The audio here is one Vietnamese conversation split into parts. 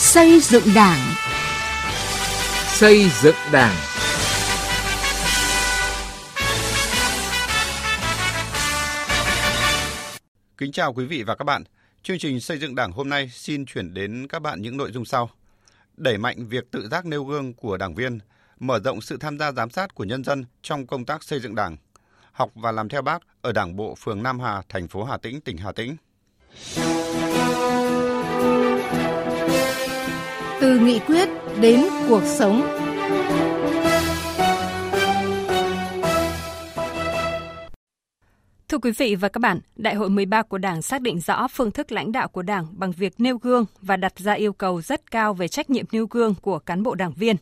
Xây dựng Đảng. Xây dựng Đảng. Kính chào quý vị và các bạn. Chương trình xây dựng Đảng hôm nay xin chuyển đến các bạn những nội dung sau. Đẩy mạnh việc tự giác nêu gương của đảng viên, mở rộng sự tham gia giám sát của nhân dân trong công tác xây dựng Đảng. Học và làm theo Bác ở Đảng bộ phường Nam Hà, thành phố Hà Tĩnh, tỉnh Hà Tĩnh. Từ nghị quyết đến cuộc sống. Thưa quý vị và các bạn, Đại hội 13 của Đảng xác định rõ phương thức lãnh đạo của Đảng bằng việc nêu gương và đặt ra yêu cầu rất cao về trách nhiệm nêu gương của cán bộ đảng viên.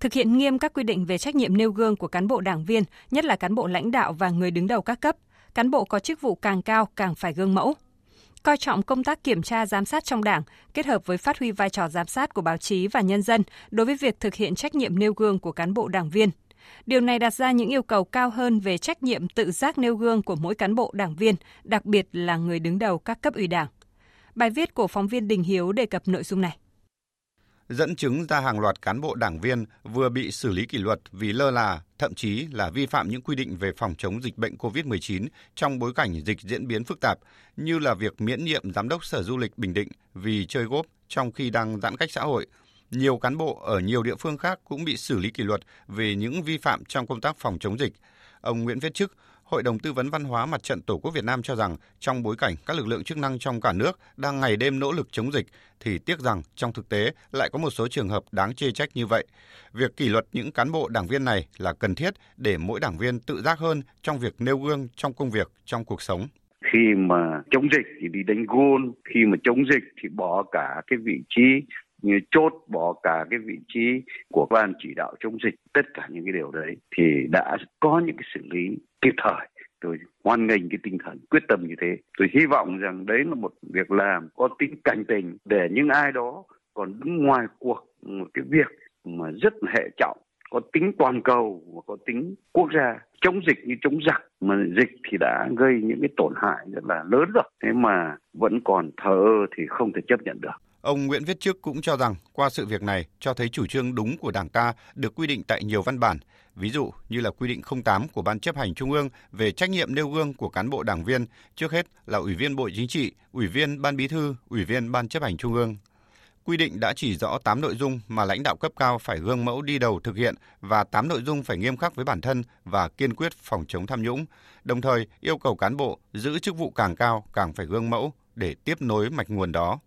Thực hiện nghiêm các quy định về trách nhiệm nêu gương của cán bộ đảng viên, nhất là cán bộ lãnh đạo và người đứng đầu các cấp. Cán bộ có chức vụ càng cao càng phải gương mẫu. Coi trọng công tác kiểm tra giám sát trong Đảng, kết hợp với phát huy vai trò giám sát của báo chí và nhân dân đối với việc thực hiện trách nhiệm nêu gương của cán bộ đảng viên – Điều này đặt ra những yêu cầu cao hơn về trách nhiệm tự giác nêu gương của mỗi cán bộ đảng viên, đặc biệt là người đứng đầu các cấp ủy đảng. Bài viết của phóng viên Đình Hiếu đề cập nội dung này. Dẫn chứng ra hàng loạt cán bộ đảng viên vừa bị xử lý kỷ luật vì lơ là, thậm chí là vi phạm những quy định về phòng chống dịch bệnh COVID-19 trong bối cảnh dịch diễn biến phức tạp, như là việc miễn nhiệm Giám đốc Sở Du lịch Bình Định vì chơi góp trong khi đang giãn cách xã hội – nhiều cán bộ ở nhiều địa phương khác cũng bị xử lý kỷ luật về những vi phạm trong công tác phòng chống dịch. Ông Nguyễn Viết Chức, Hội đồng Tư vấn Văn hóa Mặt trận Tổ quốc Việt Nam cho rằng trong bối cảnh các lực lượng chức năng trong cả nước đang ngày đêm nỗ lực chống dịch thì tiếc rằng trong thực tế lại có một số trường hợp đáng chê trách như vậy. Việc kỷ luật những cán bộ đảng viên này là cần thiết để mỗi đảng viên tự giác hơn trong việc nêu gương trong công việc, trong cuộc sống khi mà chống dịch thì đi đánh gôn khi mà chống dịch thì bỏ cả cái vị trí chốt bỏ cả cái vị trí của ban chỉ đạo chống dịch, tất cả những cái điều đấy thì đã có những cái xử lý kịp thời. Tôi hoan nghênh cái tinh thần quyết tâm như thế. Tôi hy vọng rằng đấy là một việc làm có tính cảnh tình để những ai đó còn đứng ngoài cuộc một cái việc mà rất hệ trọng, có tính toàn cầu và có tính quốc gia chống dịch như chống giặc. Mà dịch thì đã gây những cái tổn hại rất là lớn rồi. Thế mà vẫn còn thờ ơ thì không thể chấp nhận được. Ông Nguyễn Viết Trước cũng cho rằng qua sự việc này cho thấy chủ trương đúng của Đảng ta được quy định tại nhiều văn bản, ví dụ như là quy định 08 của Ban chấp hành Trung ương về trách nhiệm nêu gương của cán bộ đảng viên, trước hết là Ủy viên Bộ Chính trị, Ủy viên Ban Bí thư, Ủy viên Ban chấp hành Trung ương. Quy định đã chỉ rõ 8 nội dung mà lãnh đạo cấp cao phải gương mẫu đi đầu thực hiện và 8 nội dung phải nghiêm khắc với bản thân và kiên quyết phòng chống tham nhũng, đồng thời yêu cầu cán bộ giữ chức vụ càng cao càng phải gương mẫu để tiếp nối mạch nguồn đó.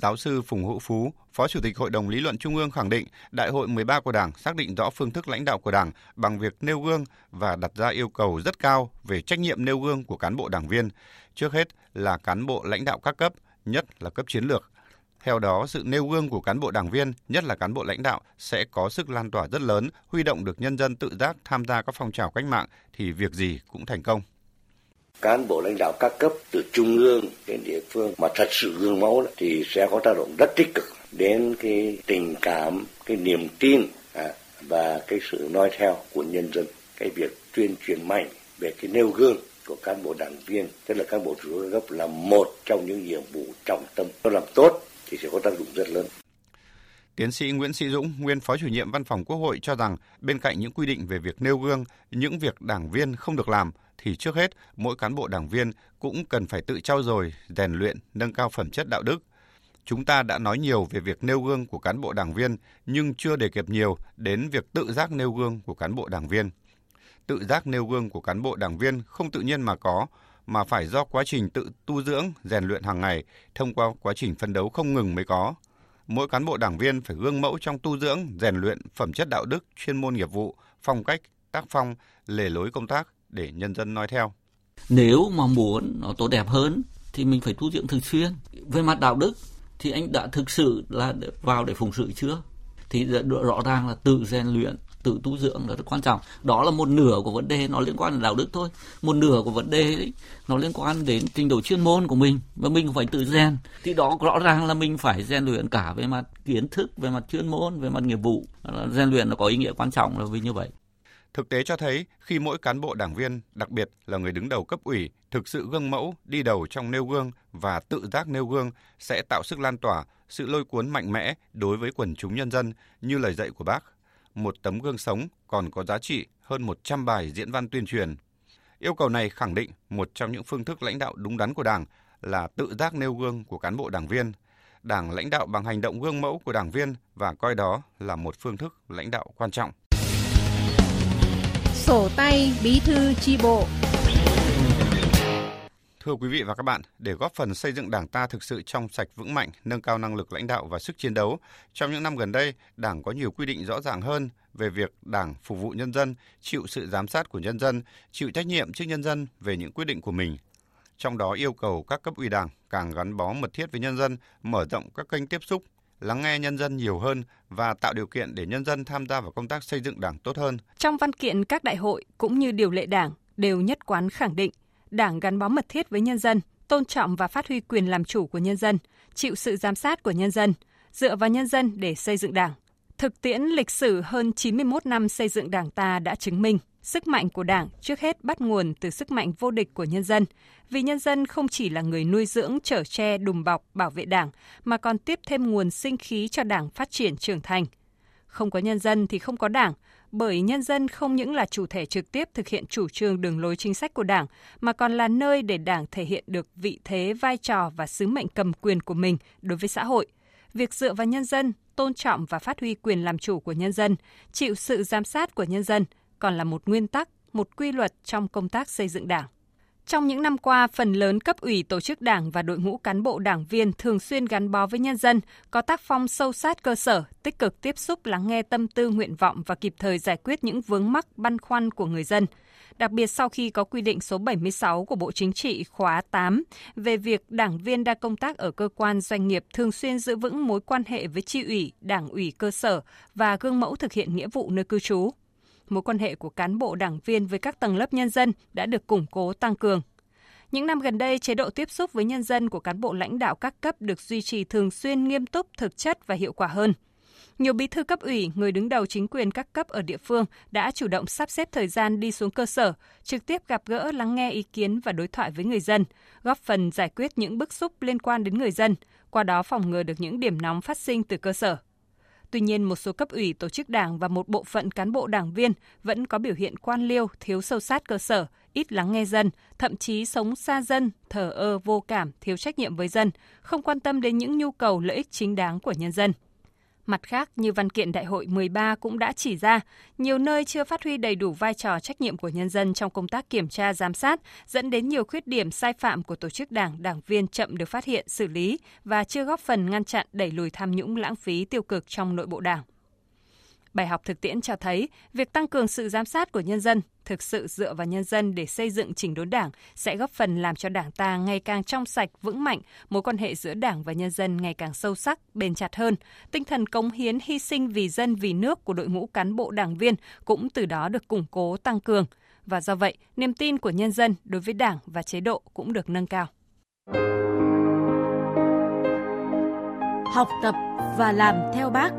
Giáo sư Phùng Hữu Phú, Phó Chủ tịch Hội đồng Lý luận Trung ương khẳng định Đại hội 13 của Đảng xác định rõ phương thức lãnh đạo của Đảng bằng việc nêu gương và đặt ra yêu cầu rất cao về trách nhiệm nêu gương của cán bộ đảng viên, trước hết là cán bộ lãnh đạo các cấp, nhất là cấp chiến lược. Theo đó, sự nêu gương của cán bộ đảng viên, nhất là cán bộ lãnh đạo sẽ có sức lan tỏa rất lớn, huy động được nhân dân tự giác tham gia các phong trào cách mạng thì việc gì cũng thành công cán bộ lãnh đạo các cấp từ trung ương đến địa phương mà thật sự gương mẫu thì sẽ có tác động rất tích cực đến cái tình cảm cái niềm tin à, và cái sự noi theo của nhân dân. Cái việc tuyên truyền mạnh về cái nêu gương của cán bộ đảng viên tức là cán bộ chủ yếu cấp là một trong những nhiệm vụ trọng tâm. Nó làm tốt thì sẽ có tác dụng rất lớn. Tiến sĩ Nguyễn Sĩ Dũng, nguyên Phó chủ nhiệm Văn phòng Quốc hội cho rằng bên cạnh những quy định về việc nêu gương, những việc đảng viên không được làm thì trước hết mỗi cán bộ đảng viên cũng cần phải tự trau dồi, rèn luyện, nâng cao phẩm chất đạo đức. Chúng ta đã nói nhiều về việc nêu gương của cán bộ đảng viên nhưng chưa đề cập nhiều đến việc tự giác nêu gương của cán bộ đảng viên. Tự giác nêu gương của cán bộ đảng viên không tự nhiên mà có, mà phải do quá trình tự tu dưỡng, rèn luyện hàng ngày thông qua quá trình phân đấu không ngừng mới có. Mỗi cán bộ đảng viên phải gương mẫu trong tu dưỡng, rèn luyện phẩm chất đạo đức, chuyên môn nghiệp vụ, phong cách, tác phong, lề lối công tác để nhân dân nói theo. Nếu mà muốn nó tốt đẹp hơn thì mình phải tu dưỡng thường xuyên. Về mặt đạo đức thì anh đã thực sự là vào để phụng sự chưa? Thì rõ ràng là tự rèn luyện tự tu dưỡng là rất quan trọng đó là một nửa của vấn đề nó liên quan đến đạo đức thôi một nửa của vấn đề ấy, nó liên quan đến trình độ chuyên môn của mình và mình phải tự rèn thì đó rõ ràng là mình phải rèn luyện cả về mặt kiến thức về mặt chuyên môn về mặt nghiệp vụ rèn luyện nó có ý nghĩa quan trọng là vì như vậy Thực tế cho thấy khi mỗi cán bộ đảng viên, đặc biệt là người đứng đầu cấp ủy, thực sự gương mẫu, đi đầu trong nêu gương và tự giác nêu gương sẽ tạo sức lan tỏa, sự lôi cuốn mạnh mẽ đối với quần chúng nhân dân như lời dạy của bác. Một tấm gương sống còn có giá trị hơn 100 bài diễn văn tuyên truyền. Yêu cầu này khẳng định một trong những phương thức lãnh đạo đúng đắn của Đảng là tự giác nêu gương của cán bộ đảng viên. Đảng lãnh đạo bằng hành động gương mẫu của đảng viên và coi đó là một phương thức lãnh đạo quan trọng. Sổ tay bí thư chi bộ Thưa quý vị và các bạn, để góp phần xây dựng Đảng ta thực sự trong sạch vững mạnh, nâng cao năng lực lãnh đạo và sức chiến đấu, trong những năm gần đây, Đảng có nhiều quy định rõ ràng hơn về việc Đảng phục vụ nhân dân, chịu sự giám sát của nhân dân, chịu trách nhiệm trước nhân dân về những quyết định của mình. Trong đó yêu cầu các cấp ủy Đảng càng gắn bó mật thiết với nhân dân, mở rộng các kênh tiếp xúc, lắng nghe nhân dân nhiều hơn và tạo điều kiện để nhân dân tham gia vào công tác xây dựng Đảng tốt hơn. Trong văn kiện các đại hội cũng như điều lệ Đảng đều nhất quán khẳng định Đảng gắn bó mật thiết với nhân dân, tôn trọng và phát huy quyền làm chủ của nhân dân, chịu sự giám sát của nhân dân, dựa vào nhân dân để xây dựng Đảng. Thực tiễn lịch sử hơn 91 năm xây dựng Đảng ta đã chứng minh sức mạnh của Đảng trước hết bắt nguồn từ sức mạnh vô địch của nhân dân, vì nhân dân không chỉ là người nuôi dưỡng, chở che, đùm bọc, bảo vệ Đảng, mà còn tiếp thêm nguồn sinh khí cho Đảng phát triển trưởng thành. Không có nhân dân thì không có Đảng, bởi nhân dân không những là chủ thể trực tiếp thực hiện chủ trương đường lối chính sách của Đảng, mà còn là nơi để Đảng thể hiện được vị thế, vai trò và sứ mệnh cầm quyền của mình đối với xã hội. Việc dựa vào nhân dân, tôn trọng và phát huy quyền làm chủ của nhân dân, chịu sự giám sát của nhân dân còn là một nguyên tắc, một quy luật trong công tác xây dựng Đảng. Trong những năm qua, phần lớn cấp ủy tổ chức đảng và đội ngũ cán bộ đảng viên thường xuyên gắn bó với nhân dân, có tác phong sâu sát cơ sở, tích cực tiếp xúc lắng nghe tâm tư nguyện vọng và kịp thời giải quyết những vướng mắc băn khoăn của người dân. Đặc biệt sau khi có quy định số 76 của Bộ Chính trị khóa 8 về việc đảng viên đang công tác ở cơ quan doanh nghiệp thường xuyên giữ vững mối quan hệ với tri ủy, đảng ủy cơ sở và gương mẫu thực hiện nghĩa vụ nơi cư trú mối quan hệ của cán bộ đảng viên với các tầng lớp nhân dân đã được củng cố tăng cường. Những năm gần đây, chế độ tiếp xúc với nhân dân của cán bộ lãnh đạo các cấp được duy trì thường xuyên nghiêm túc, thực chất và hiệu quả hơn. Nhiều bí thư cấp ủy, người đứng đầu chính quyền các cấp ở địa phương đã chủ động sắp xếp thời gian đi xuống cơ sở, trực tiếp gặp gỡ lắng nghe ý kiến và đối thoại với người dân, góp phần giải quyết những bức xúc liên quan đến người dân, qua đó phòng ngừa được những điểm nóng phát sinh từ cơ sở. Tuy nhiên, một số cấp ủy tổ chức đảng và một bộ phận cán bộ đảng viên vẫn có biểu hiện quan liêu, thiếu sâu sát cơ sở, ít lắng nghe dân, thậm chí sống xa dân, thờ ơ vô cảm, thiếu trách nhiệm với dân, không quan tâm đến những nhu cầu lợi ích chính đáng của nhân dân. Mặt khác, như văn kiện đại hội 13 cũng đã chỉ ra, nhiều nơi chưa phát huy đầy đủ vai trò trách nhiệm của nhân dân trong công tác kiểm tra giám sát, dẫn đến nhiều khuyết điểm sai phạm của tổ chức đảng, đảng viên chậm được phát hiện, xử lý và chưa góp phần ngăn chặn đẩy lùi tham nhũng lãng phí tiêu cực trong nội bộ đảng. Bài học thực tiễn cho thấy, việc tăng cường sự giám sát của nhân dân, thực sự dựa vào nhân dân để xây dựng chỉnh đốn đảng sẽ góp phần làm cho đảng ta ngày càng trong sạch, vững mạnh, mối quan hệ giữa đảng và nhân dân ngày càng sâu sắc, bền chặt hơn. Tinh thần cống hiến hy sinh vì dân vì nước của đội ngũ cán bộ đảng viên cũng từ đó được củng cố tăng cường. Và do vậy, niềm tin của nhân dân đối với đảng và chế độ cũng được nâng cao. Học tập và làm theo bác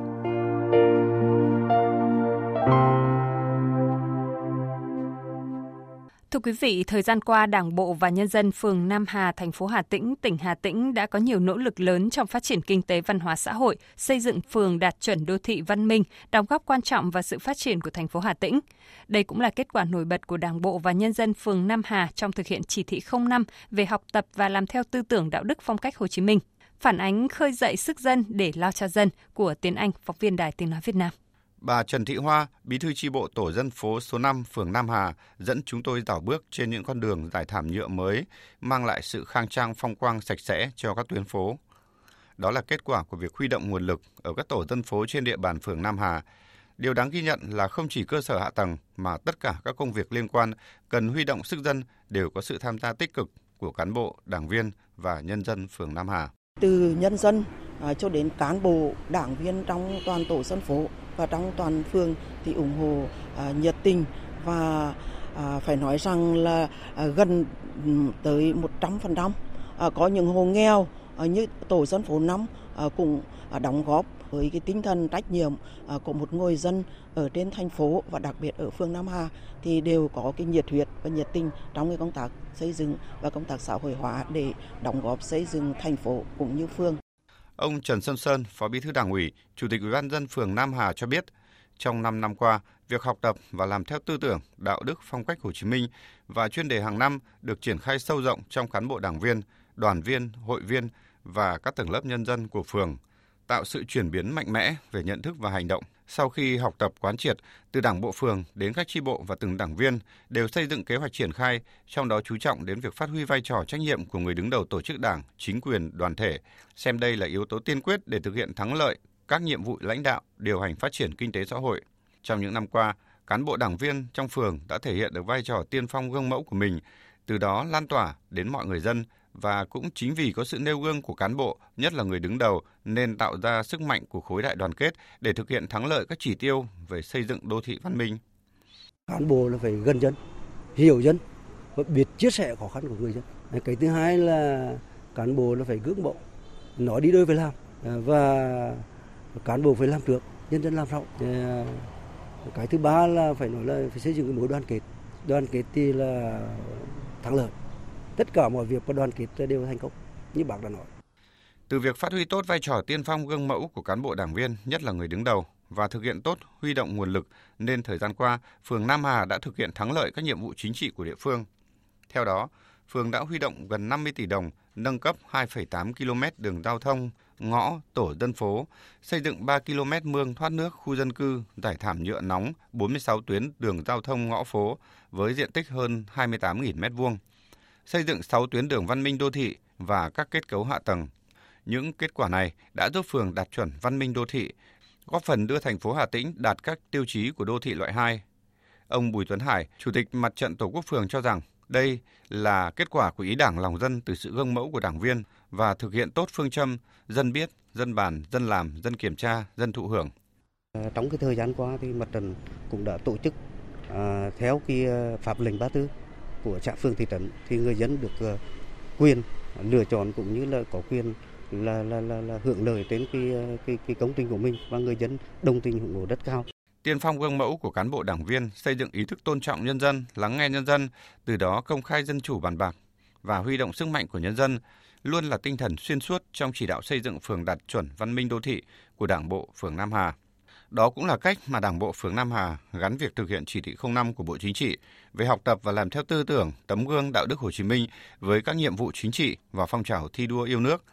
Thưa quý vị, thời gian qua, Đảng bộ và nhân dân phường Nam Hà, thành phố Hà Tĩnh, tỉnh Hà Tĩnh đã có nhiều nỗ lực lớn trong phát triển kinh tế văn hóa xã hội, xây dựng phường đạt chuẩn đô thị văn minh, đóng góp quan trọng vào sự phát triển của thành phố Hà Tĩnh. Đây cũng là kết quả nổi bật của Đảng bộ và nhân dân phường Nam Hà trong thực hiện chỉ thị 05 về học tập và làm theo tư tưởng đạo đức phong cách Hồ Chí Minh. Phản ánh khơi dậy sức dân để lo cho dân của Tiến Anh, phóng viên Đài Tiếng Nói Việt Nam. Bà Trần Thị Hoa, bí thư chi bộ tổ dân phố số 5 phường Nam Hà dẫn chúng tôi dạo bước trên những con đường giải thảm nhựa mới, mang lại sự khang trang phong quang sạch sẽ cho các tuyến phố. Đó là kết quả của việc huy động nguồn lực ở các tổ dân phố trên địa bàn phường Nam Hà. Điều đáng ghi nhận là không chỉ cơ sở hạ tầng mà tất cả các công việc liên quan cần huy động sức dân đều có sự tham gia tích cực của cán bộ, đảng viên và nhân dân phường Nam Hà. Từ nhân dân à, cho đến cán bộ, đảng viên trong toàn tổ dân phố và trong toàn phường thì ủng hộ à, nhiệt tình và à, phải nói rằng là à, gần tới 100%. À, có những hộ nghèo à, như tổ dân phố năm à, cũng à, đóng góp với cái tinh thần trách nhiệm à, của một người dân ở trên thành phố và đặc biệt ở phường Nam Hà thì đều có cái nhiệt huyết và nhiệt tình trong cái công tác xây dựng và công tác xã hội hóa để đóng góp xây dựng thành phố cũng như phường. Ông Trần Xuân Sơn, Phó Bí thư Đảng ủy, Chủ tịch Ủy ban dân phường Nam Hà cho biết, trong 5 năm qua, việc học tập và làm theo tư tưởng, đạo đức, phong cách Hồ Chí Minh và chuyên đề hàng năm được triển khai sâu rộng trong cán bộ đảng viên, đoàn viên, hội viên và các tầng lớp nhân dân của phường, tạo sự chuyển biến mạnh mẽ về nhận thức và hành động. Sau khi học tập quán triệt, từ đảng bộ phường đến các tri bộ và từng đảng viên đều xây dựng kế hoạch triển khai, trong đó chú trọng đến việc phát huy vai trò trách nhiệm của người đứng đầu tổ chức đảng, chính quyền, đoàn thể, xem đây là yếu tố tiên quyết để thực hiện thắng lợi các nhiệm vụ lãnh đạo, điều hành phát triển kinh tế xã hội. Trong những năm qua, cán bộ đảng viên trong phường đã thể hiện được vai trò tiên phong gương mẫu của mình, từ đó lan tỏa đến mọi người dân và cũng chính vì có sự nêu gương của cán bộ, nhất là người đứng đầu, nên tạo ra sức mạnh của khối đại đoàn kết để thực hiện thắng lợi các chỉ tiêu về xây dựng đô thị văn minh. Cán bộ là phải gần dân, hiểu dân và biết chia sẻ khó khăn của người dân. Cái thứ hai là cán bộ là phải gương mẫu, nói đi đôi với làm à, và cán bộ phải làm trước, nhân dân làm sau. À, cái thứ ba là phải nói là phải xây dựng cái mối đoàn kết. Đoàn kết thì là thắng lợi tất cả mọi việc và đoàn kết đều thành công như bác đã nói. Từ việc phát huy tốt vai trò tiên phong gương mẫu của cán bộ đảng viên, nhất là người đứng đầu và thực hiện tốt huy động nguồn lực nên thời gian qua, phường Nam Hà đã thực hiện thắng lợi các nhiệm vụ chính trị của địa phương. Theo đó, phường đã huy động gần 50 tỷ đồng nâng cấp 2,8 km đường giao thông, ngõ, tổ dân phố, xây dựng 3 km mương thoát nước khu dân cư, giải thảm nhựa nóng 46 tuyến đường giao thông ngõ phố với diện tích hơn 28.000 m2 xây dựng 6 tuyến đường văn minh đô thị và các kết cấu hạ tầng. Những kết quả này đã giúp phường đạt chuẩn văn minh đô thị, góp phần đưa thành phố Hà Tĩnh đạt các tiêu chí của đô thị loại 2. Ông Bùi Tuấn Hải, Chủ tịch Mặt trận Tổ quốc phường cho rằng đây là kết quả của ý đảng lòng dân từ sự gương mẫu của đảng viên và thực hiện tốt phương châm dân biết, dân bàn, dân làm, dân kiểm tra, dân thụ hưởng. À, trong cái thời gian qua thì mặt trận cũng đã tổ chức à, theo cái à, pháp lệnh ba tư của xã phường thị trấn thì người dân được ờ, quyền lựa chọn cũng như là có quyền là là là, là hưởng lợi đến cái, ờ, cái cái công trình của mình và người dân đồng tình ủng hộ rất cao. Tiên phong gương mẫu của cán bộ đảng viên xây dựng ý thức tôn trọng nhân dân, lắng nghe nhân dân, từ đó công khai dân chủ bàn bạc và huy động sức mạnh của nhân dân luôn là tinh thần xuyên suốt trong chỉ đạo xây dựng phường đạt chuẩn văn minh đô thị của Đảng bộ phường Nam Hà. Đó cũng là cách mà Đảng bộ phường Nam Hà gắn việc thực hiện chỉ thị 05 của Bộ Chính trị về học tập và làm theo tư tưởng, tấm gương đạo đức Hồ Chí Minh với các nhiệm vụ chính trị và phong trào thi đua yêu nước.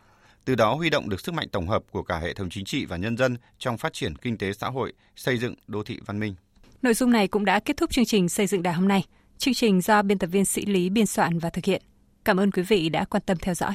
Từ đó huy động được sức mạnh tổng hợp của cả hệ thống chính trị và nhân dân trong phát triển kinh tế xã hội, xây dựng đô thị văn minh. Nội dung này cũng đã kết thúc chương trình xây dựng đảng hôm nay. Chương trình do biên tập viên Sĩ Lý biên soạn và thực hiện. Cảm ơn quý vị đã quan tâm theo dõi.